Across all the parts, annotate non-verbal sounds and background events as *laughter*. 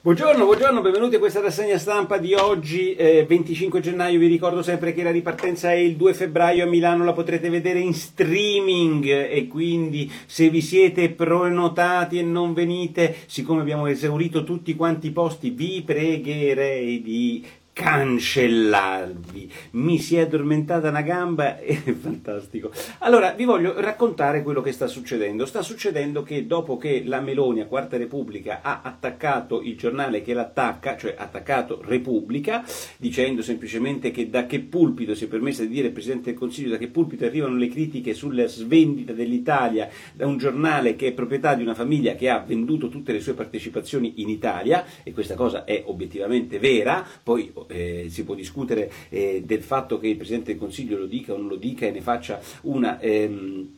Buongiorno, buongiorno, benvenuti a questa rassegna stampa di oggi, eh, 25 gennaio. Vi ricordo sempre che la ripartenza è il 2 febbraio a Milano, la potrete vedere in streaming e quindi se vi siete prenotati e non venite, siccome abbiamo esaurito tutti quanti i posti, vi pregherei di cancellarvi. Mi si è addormentata una gamba, è *laughs* fantastico. Allora, vi voglio raccontare quello che sta succedendo. Sta succedendo che dopo che la Meloni a Quarta Repubblica ha attaccato il giornale che l'attacca, cioè attaccato Repubblica, dicendo semplicemente che da che pulpito si è permessa di dire Presidente del Consiglio, da che pulpito arrivano le critiche sulla svendita dell'Italia da un giornale che è proprietà di una famiglia che ha venduto tutte le sue partecipazioni in Italia, e questa cosa è obiettivamente vera, poi eh, si può discutere eh, del fatto che il Presidente del Consiglio lo dica o non lo dica e ne faccia una ehm,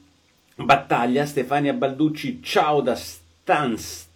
battaglia. Stefania Balducci, ciao da Stansted.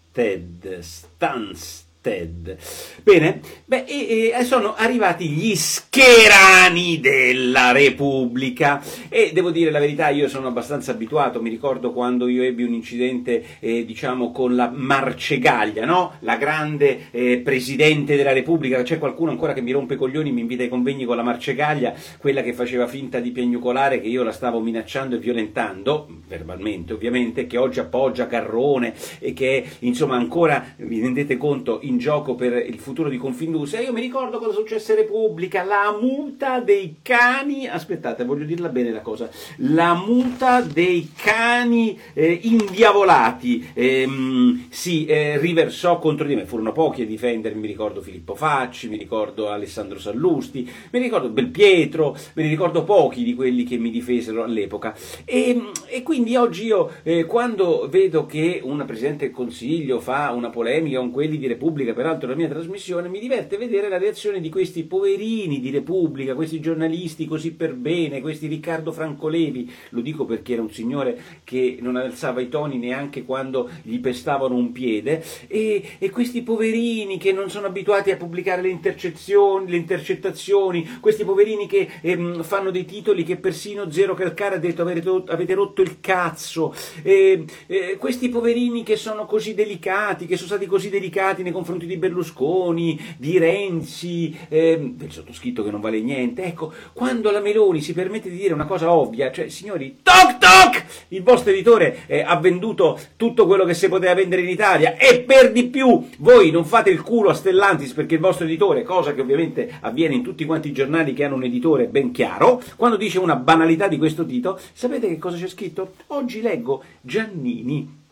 Stansted. Ted. Bene, beh, e, e sono arrivati gli scherani della Repubblica e devo dire la verità, io sono abbastanza abituato, mi ricordo quando io ebbi un incidente, eh, diciamo, con la Marcegaglia, no? La grande eh, Presidente della Repubblica, c'è qualcuno ancora che mi rompe i coglioni, mi invita ai convegni con la Marcegaglia, quella che faceva finta di piagnucolare, che io la stavo minacciando e violentando, verbalmente ovviamente, che oggi appoggia Carrone e che insomma ancora, vi rendete conto, in in gioco per il futuro di Confindustria. Io mi ricordo cosa successe a Repubblica, la muta dei cani, aspettate, voglio dirla bene la cosa, la muta dei cani eh, indiavolati ehm, si eh, riversò contro di me, furono pochi a difendermi, mi ricordo Filippo Facci, mi ricordo Alessandro Sallusti, mi ricordo Belpietro, me ne ricordo pochi di quelli che mi difesero all'epoca. E, e quindi oggi io, eh, quando vedo che una Presidente del Consiglio fa una polemica con quelli di Repubblica, Repubblica, peraltro la mia trasmissione, mi diverte vedere la reazione di questi poverini di Repubblica, questi giornalisti così per bene, questi Riccardo Francolevi, lo dico perché era un signore che non alzava i toni neanche quando gli pestavano un piede, e, e questi poverini che non sono abituati a pubblicare le, le intercettazioni, questi poverini che ehm, fanno dei titoli che persino Zero Calcare ha detto avete, rotto il cazzo, e, e, questi poverini che sono così delicati, che sono stati così delicati nei confronti confronti di Berlusconi, di Renzi, eh, del sottoscritto che non vale niente. Ecco, quando la Meloni si permette di dire una cosa ovvia, cioè signori, toc toc, il vostro editore eh, ha venduto tutto quello che si poteva vendere in Italia e per di più voi non fate il culo a Stellantis perché il vostro editore, cosa che ovviamente avviene in tutti quanti i giornali che hanno un editore ben chiaro, quando dice una banalità di questo tipo, sapete che cosa c'è scritto? Oggi leggo Giannini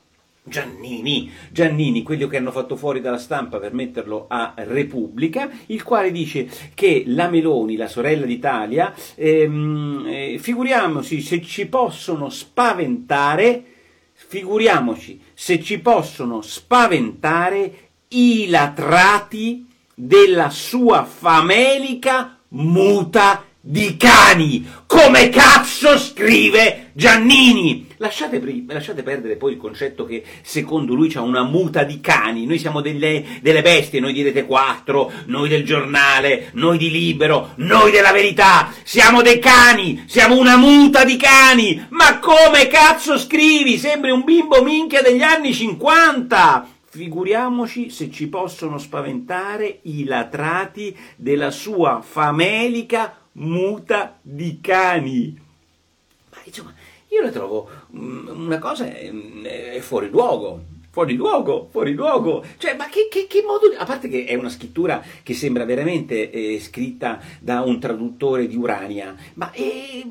Giannini, Giannini, quello che hanno fatto fuori dalla stampa per metterlo a Repubblica, il quale dice che la Meloni, la sorella d'Italia, ehm, eh, figuriamoci se ci possono spaventare, figuriamoci se ci possono spaventare i latrati della sua famelica muta di cani. Come cazzo scrive Giannini? Lasciate, lasciate, perdere poi il concetto che secondo lui c'è una muta di cani. Noi siamo delle, delle bestie, noi direte quattro, noi del giornale, noi di libero, noi della verità. Siamo dei cani, siamo una muta di cani. Ma come cazzo scrivi? Sembri un bimbo minchia degli anni 50. Figuriamoci se ci possono spaventare i latrati della sua famelica muta di cani. Ma insomma, io la trovo mm, una cosa mm, è fuori luogo fuori luogo, fuori luogo. Cioè, ma che, che, che, modo... A parte che è una scrittura che sembra veramente eh, scritta da un traduttore di Urania, ma, eh,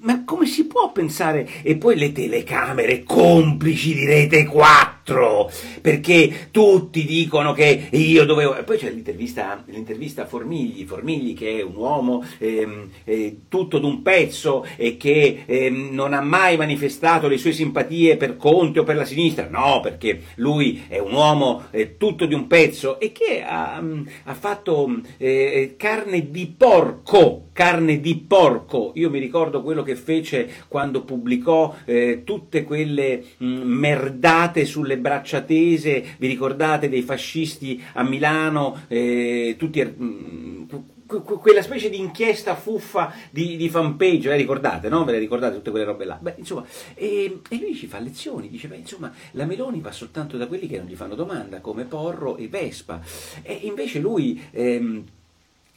ma, come si può pensare... E poi le telecamere complici di Rete 4, perché tutti dicono che io dovevo... E poi c'è l'intervista, l'intervista a Formigli, Formigli che è un uomo ehm, eh, tutto d'un pezzo e che ehm, non ha mai manifestato le sue simpatie per Conte o per la sinistra, no, perché lui è un uomo eh, tutto di un pezzo. E che ha, mm, ha fatto mm, eh, carne di porco, carne di porco. Io mi ricordo quello che fece quando pubblicò eh, tutte quelle mh, mm, merdate sulle braccia tese, vi ricordate dei fascisti a Milano, eh, tutti... Mh, quella specie di inchiesta fuffa di, di fanpage, la ricordate, no? Ve le ricordate tutte quelle robe là? Beh, insomma, e, e, lui ci fa lezioni, dice, beh, insomma, la Meloni va soltanto da quelli che non gli fanno domanda, come Porro e Vespa. E invece lui... Ehm,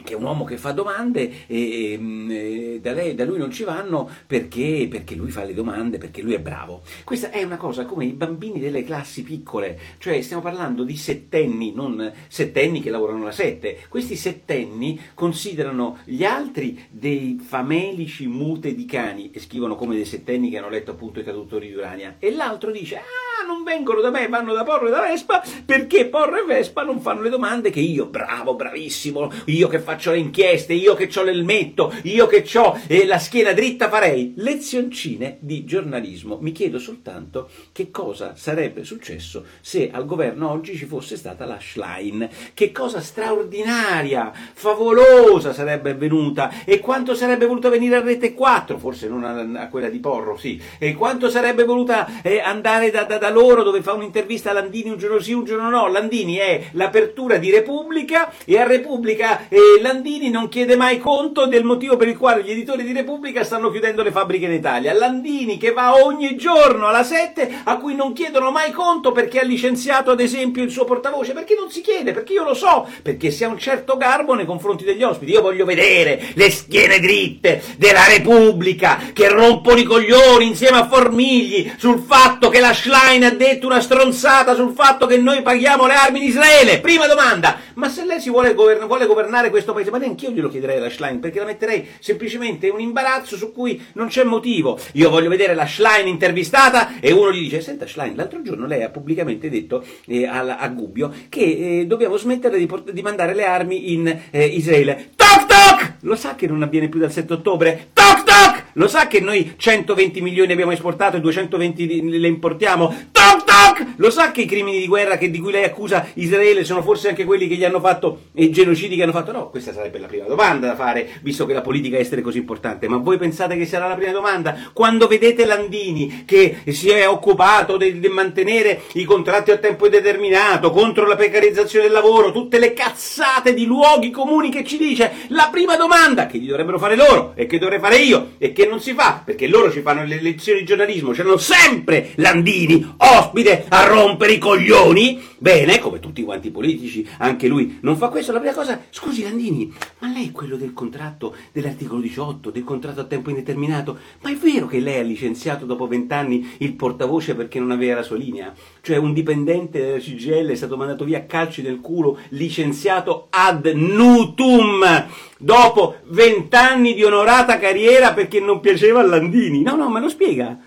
che è un uomo che fa domande e, e da, lei, da, lui non ci vanno perché, perché, lui fa le domande, perché lui è bravo. Questa è una cosa come i bambini delle classi piccole, cioè stiamo parlando di settenni, non settenni che lavorano la sette. Questi settenni considerano gli altri dei famelici mute di cani e scrivono come dei settenni che hanno letto appunto i traduttori di Urania e l'altro dice ah non vengono da me, vanno da Porro e da Vespa perché Porro e Vespa non fanno le domande che io, bravo, bravissimo, io che faccio le inchieste, io che ho l'elmetto, io che ho eh, la schiena dritta farei lezioncine di giornalismo. Mi chiedo soltanto che cosa sarebbe successo se al governo oggi ci fosse stata la Schlein. Che cosa straordinaria, favolosa sarebbe avvenuta e quanto sarebbe voluta venire a Rete 4, forse non a, a quella di Porro, sì, e quanto sarebbe voluta eh, andare da, da, da loro dove fa un'intervista a Landini un giorno sì, un giorno no. Landini è l'apertura di Repubblica e a Repubblica eh, Landini non chiede mai conto del motivo per il quale gli editori di Repubblica stanno chiudendo le fabbriche in Italia. Landini che va ogni giorno alla 7 a cui non chiedono mai conto perché ha licenziato ad esempio il suo portavoce, perché non si chiede, perché io lo so, perché si ha un certo garbo nei confronti degli ospiti. Io voglio vedere le schiene dritte della Repubblica che rompono i coglioni insieme a Formigli sul fatto che la Schlein ha detto una stronzata sul fatto che noi paghiamo le armi di Israele. Prima domanda, ma se lei si vuole, govern- vuole governare questo paese, ma neanche io glielo chiederei alla Schlein, perché la metterei semplicemente un imbarazzo su cui non c'è motivo. Io voglio vedere la Schlein intervistata e uno gli dice, senta Schlein, l'altro giorno lei ha pubblicamente detto eh, a, a, Gubbio che eh, dobbiamo smettere di, port- di, mandare le armi in eh, Israele. Toc toc! Lo sa che non avviene più dal 7 ottobre? Toc toc! Lo sa che noi 120 milioni abbiamo esportato e 220 le importiamo? Toc toc! Lo sa che i crimini di guerra che, di cui lei accusa Israele sono forse anche quelli che gli hanno fatto, e i genocidi che hanno fatto? No, questa sarebbe la prima domanda da fare, visto che la politica estera è così importante. Ma voi pensate che sarà la prima domanda? Quando vedete Landini che si è occupato di, mantenere i contratti a tempo indeterminato, contro la precarizzazione del lavoro, tutte le cazzate di luoghi comuni che ci dice, la prima domanda che gli dovrebbero fare loro e che dovrei fare io e che non si fa, perché loro ci fanno le lezioni di giornalismo, c'erano sempre Landini, ospite, a rompere i coglioni, bene, come tutti quanti i politici, anche lui non fa questo, la prima cosa, scusi Landini, ma lei è quello del contratto dell'articolo 18, del contratto a tempo indeterminato, ma è vero che lei ha licenziato dopo vent'anni il portavoce perché non aveva la sua linea? Cioè un dipendente della CGL è stato mandato via a calci del culo, licenziato ad nutum, dopo vent'anni di onorata carriera perché non piaceva a Landini. No, no, ma lo spiega.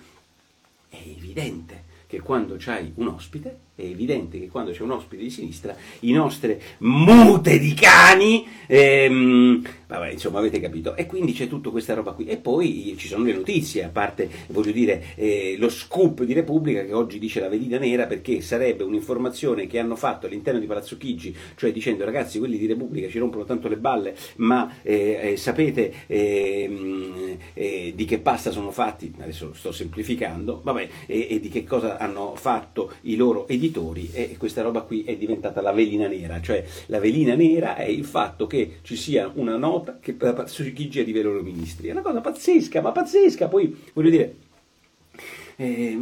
È evidente che quando c'hai un ospite, è evidente che quando c'è un ospite di sinistra, i nostri mute di cani ehm, Vabbè, insomma, avete capito. E quindi c'è tutta questa roba qui. E poi ci sono le notizie, a parte, voglio dire, eh, lo scoop di Repubblica che oggi dice la velina nera perché sarebbe un'informazione che hanno fatto all'interno di Palazzo Chigi, cioè dicendo ragazzi, quelli di Repubblica ci rompono tanto le balle, ma eh, eh, sapete ehm, eh, di che pasta sono fatti, adesso sto semplificando, vabbè, e di che cosa hanno fatto i loro editori e questa roba qui è diventata la velina nera, cioè la velina nera è il fatto che ci sia una nota che su chi gira i loro ministri. È una cosa pazzesca, ma pazzesca. Poi, voglio dire, eh,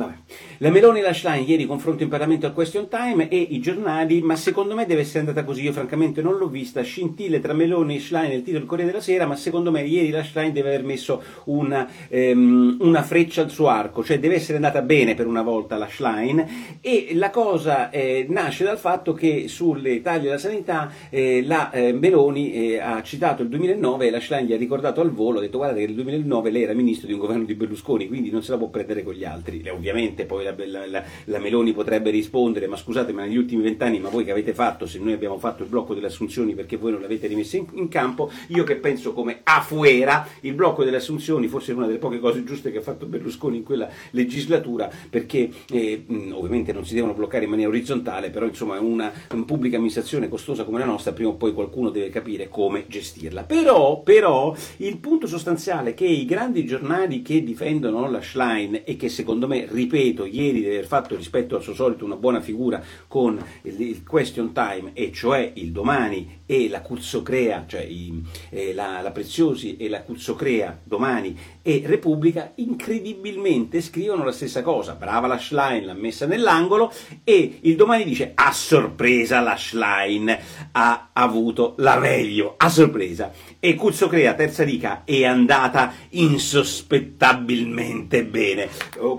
la Meloni e la Schlein ieri confronto in Parlamento al question time e i giornali, ma secondo me deve essere andata così, io francamente non l'ho vista, scintille tra Meloni e Schlein nel titolo del Corriere della Sera, ma secondo me ieri la Schlein deve aver messo una, ehm, una, freccia al suo arco, cioè deve essere andata bene per una volta la Schlein. E la cosa eh, nasce dal fatto che sulle taglie della sanità eh, la eh, Meloni eh, ha citato il 2009 e la Schlein gli ha ricordato al volo, ha detto guarda che nel 2009 lei era ministro di un governo di Berlusconi, quindi non se la può prendere con gli altri altri. Ovviamente poi la, la, la, la Meloni potrebbe rispondere, ma scusate, ma negli ultimi vent'anni, ma voi che avete fatto, se noi abbiamo fatto il blocco delle assunzioni perché voi non l'avete rimesso in, in campo, io che penso come a fuera, il blocco delle assunzioni forse è una delle poche cose giuste che ha fatto Berlusconi in quella legislatura, perché eh, ovviamente non si devono bloccare in maniera orizzontale, però insomma una, una pubblica amministrazione costosa come la nostra, prima o poi qualcuno deve capire come gestirla. Però, però il punto sostanziale è che i grandi giornali che difendono la Schlein e che secondo secondo me, ripeto, ieri di aver fatto rispetto al suo solito una buona figura con il question time, e cioè il domani e la Curzocrea, cioè i, eh, la, la, Preziosi e la Curzocrea domani e Repubblica, incredibilmente scrivono la stessa cosa. Brava la Schlein, l'ha messa nell'angolo e il domani dice a sorpresa la Schlein ha avuto la meglio, a sorpresa. E Curzocrea, terza rica, è andata insospettabilmente bene.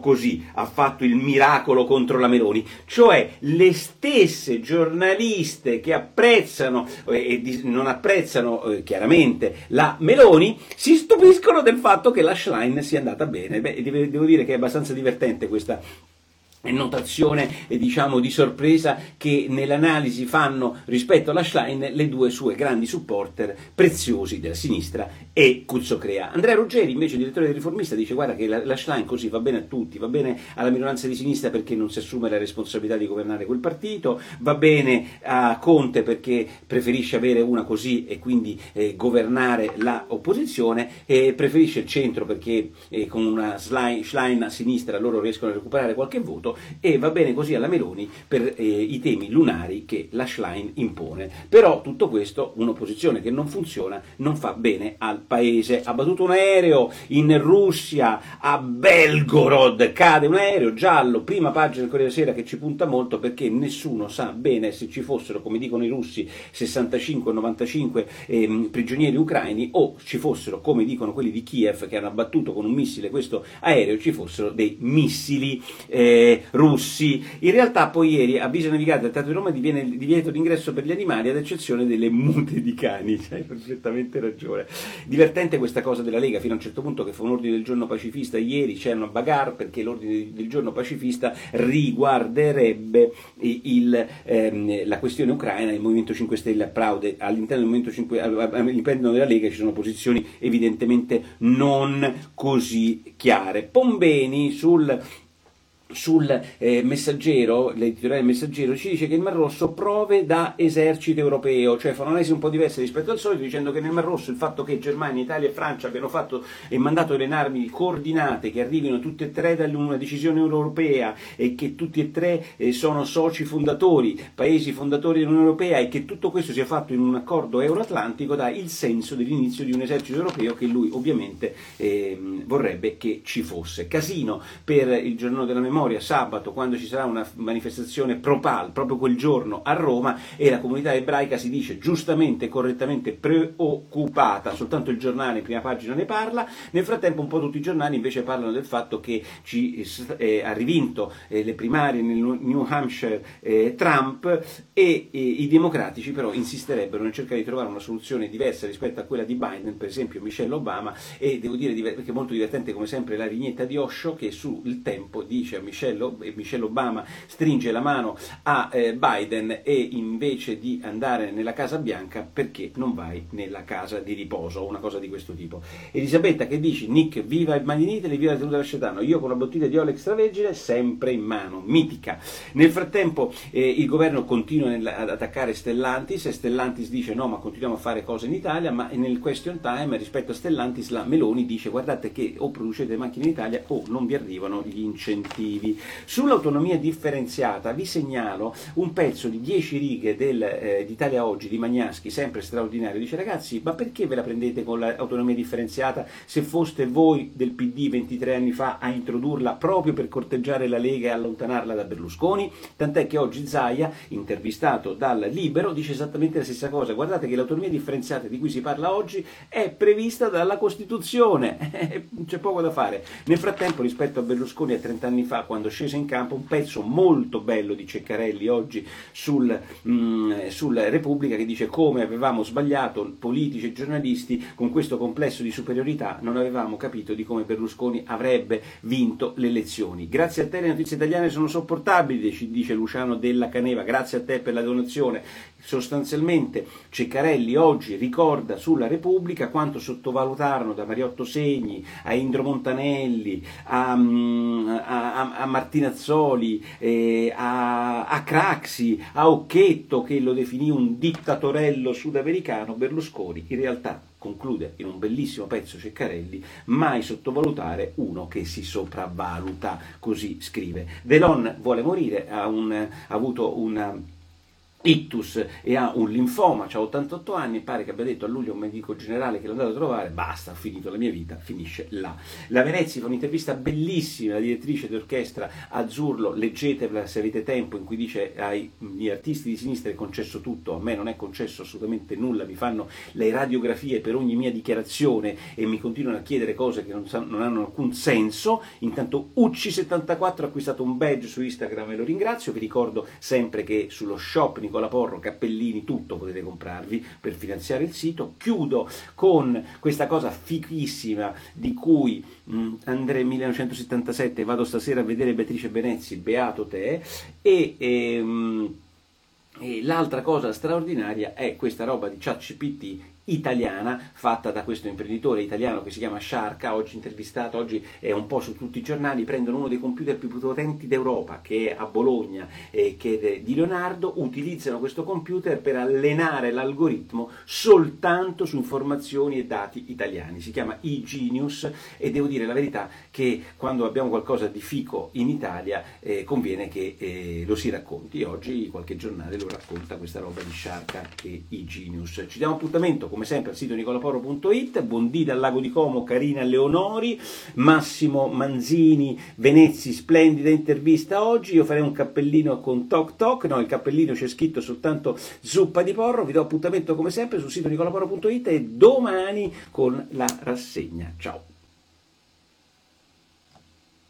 Così ha fatto il miracolo contro la Meloni. Cioè le stesse giornaliste che apprezzano eh, e non apprezzano eh, chiaramente la Meloni si stupiscono del fatto che la Schlein sia andata bene. Beh, devo dire che è abbastanza divertente questa notazione eh, diciamo di sorpresa che nell'analisi fanno rispetto alla Schlein le due sue grandi supporter preziosi della sinistra e Cuzzocrea. Andrea Ruggeri invece direttore del riformista dice guarda che la, la Schlein così va bene a tutti, va bene alla minoranza di sinistra perché non si assume la responsabilità di governare quel partito, va bene a Conte perché preferisce avere una così e quindi eh, governare l'opposizione e preferisce il centro perché eh, con una Schlein a sinistra loro riescono a recuperare qualche voto e va bene così alla Meloni per eh, i temi lunari che la Schlein impone. Però tutto questo, un'opposizione che non funziona, non fa bene al paese. Ha battuto un aereo in Russia, a Belgorod, cade un aereo giallo, prima pagina del Corriere Sera che ci punta molto perché nessuno sa bene se ci fossero, come dicono i russi, 65-95 eh, prigionieri ucraini o ci fossero, come dicono quelli di Kiev che hanno abbattuto con un missile questo aereo, ci fossero dei missili eh, russi. In realtà poi ieri a Visa Navigata del Teatro di Roma diviene divieto d'ingresso per gli animali ad eccezione delle mute di cani, *laughs* hai perfettamente ragione. Divertente questa cosa della Lega fino a un certo punto che fa un ordine del giorno pacifista, ieri c'è una bagarre perché l'ordine del giorno pacifista riguarderebbe il, ehm, la questione ucraina, il Movimento 5 Stelle applaude, all'interno, del Movimento 5, all'interno della Lega ci sono posizioni evidentemente non così chiare. Pombeni sul sul eh, messaggero, l'editoriale Messaggero ci dice che il Mar Rosso prove da esercito europeo, cioè fa un'analisi un po' diversa rispetto al solito, dicendo che nel Mar Rosso il fatto che Germania, Italia e Francia abbiano fatto e mandato delle armi coordinate che arrivino tutte e tre da una decisione europea e che tutti e tre eh, sono soci fondatori, paesi fondatori dell'Unione Europea e che tutto questo sia fatto in un accordo euroatlantico dà il senso dell'inizio di un esercito europeo che lui ovviamente eh, vorrebbe che ci fosse. Casino per il giorno della memoria memoria sabato quando ci sarà una manifestazione pro-PAL proprio quel giorno a Roma e la comunità ebraica si dice giustamente e correttamente preoccupata, soltanto il giornale in prima pagina ne parla, nel frattempo un po' tutti i giornali invece parlano del fatto che ci, eh, ha rivinto eh, le primarie nel New Hampshire eh, Trump e i democratici però insisterebbero nel cercare di trovare una soluzione diversa rispetto a quella di Biden, per esempio Michelle Obama e devo dire che è molto divertente come sempre la vignetta di Osho che sul tempo dice a Michelle Michelle, Obama stringe la mano a eh, Biden e invece di andare nella Casa Bianca perché non vai nella casa di riposo o una cosa di questo tipo. Elisabetta che dici Nick viva il Made in Italy, viva la tenuta del Scetano, io con la bottiglia di olio extravergine sempre in mano, mitica. Nel frattempo eh, il governo continua nel, ad attaccare Stellantis e Stellantis dice no ma continuiamo a fare cose in Italia ma nel question time rispetto a Stellantis la Meloni dice guardate che o producete macchine in Italia o non vi arrivano gli incentivi. Sull'autonomia differenziata vi segnalo un pezzo di 10 righe del, eh, d'Italia Oggi di Magnaschi, sempre straordinario. Dice ragazzi, ma perché ve la prendete con l'autonomia differenziata se foste voi del PD 23 anni fa a introdurla proprio per corteggiare la Lega e allontanarla da Berlusconi? Tant'è che oggi Zaia, intervistato dal Libero, dice esattamente la stessa cosa. Guardate che l'autonomia differenziata di cui si parla oggi è prevista dalla Costituzione, *laughs* c'è poco da fare. Nel frattempo, rispetto a Berlusconi a 30 anni fa, quando scese in campo un pezzo molto bello di Ceccarelli oggi sul, mh, mm, sul Repubblica che dice come avevamo sbagliato politici e giornalisti con questo complesso di superiorità non avevamo capito di come Berlusconi avrebbe vinto le elezioni. Grazie a te le notizie italiane sono sopportabili, dice Luciano della Caneva, grazie a te per la donazione. Sostanzialmente Ceccarelli oggi ricorda sulla Repubblica quanto sottovalutarono da Mariotto Segni a Indro Montanelli a, mm, a, a Martinazzoli, eh, a, a Craxi, a Occhetto che lo definì un dittatorello sudamericano, Berlusconi in realtà conclude in un bellissimo pezzo Ceccarelli, mai sottovalutare uno che si sopravvaluta, così scrive. Delon vuole morire, ha, un, ha avuto una ictus e ha un linfoma, ha 88 anni, pare che abbia detto a luglio un medico generale che l'ha andato a trovare, basta, ho finito la mia vita, finisce là. La Venezia fa un'intervista bellissima, la direttrice d'orchestra Azzurlo, leggetevela se avete tempo, in cui dice agli artisti di sinistra è concesso tutto, a me non è concesso assolutamente nulla, mi fanno le radiografie per ogni mia dichiarazione e mi continuano a chiedere cose che non, non hanno alcun senso, intanto Ucci74 ha acquistato un badge su Instagram e lo ringrazio, vi ricordo sempre che sullo shop Nicola Porro, cappellini, tutto potete comprarvi per finanziare il sito. Chiudo con questa cosa fichissima di cui mh, Andrea 1977, vado stasera a vedere Beatrice Benezzi, beato te, e... Ehm, e l'altra cosa straordinaria è questa roba di ChatGPT italiana fatta da questo imprenditore italiano che si chiama Sharka, oggi intervistato, oggi è un po' su tutti i giornali, prendono uno dei computer più potenti d'Europa che è a Bologna e che è di Leonardo, utilizzano questo computer per allenare l'algoritmo soltanto su informazioni e dati italiani, si chiama eGenius e devo dire la verità che quando abbiamo qualcosa di fico in Italia eh, conviene che eh, lo si racconti, oggi qualche giornale lo racconta questa roba di Sharka e eGenius. Ci diamo appuntamento come sempre al sito nicolaporo.it, Bondi dal Lago di Como, Carina Leonori, Massimo Manzini, Venezzi, splendida intervista oggi, io farei un cappellino con Toc Toc, no il cappellino c'è scritto soltanto zuppa di porro, vi do appuntamento come sempre sul sito nicolaporo.it e domani con la rassegna. Ciao!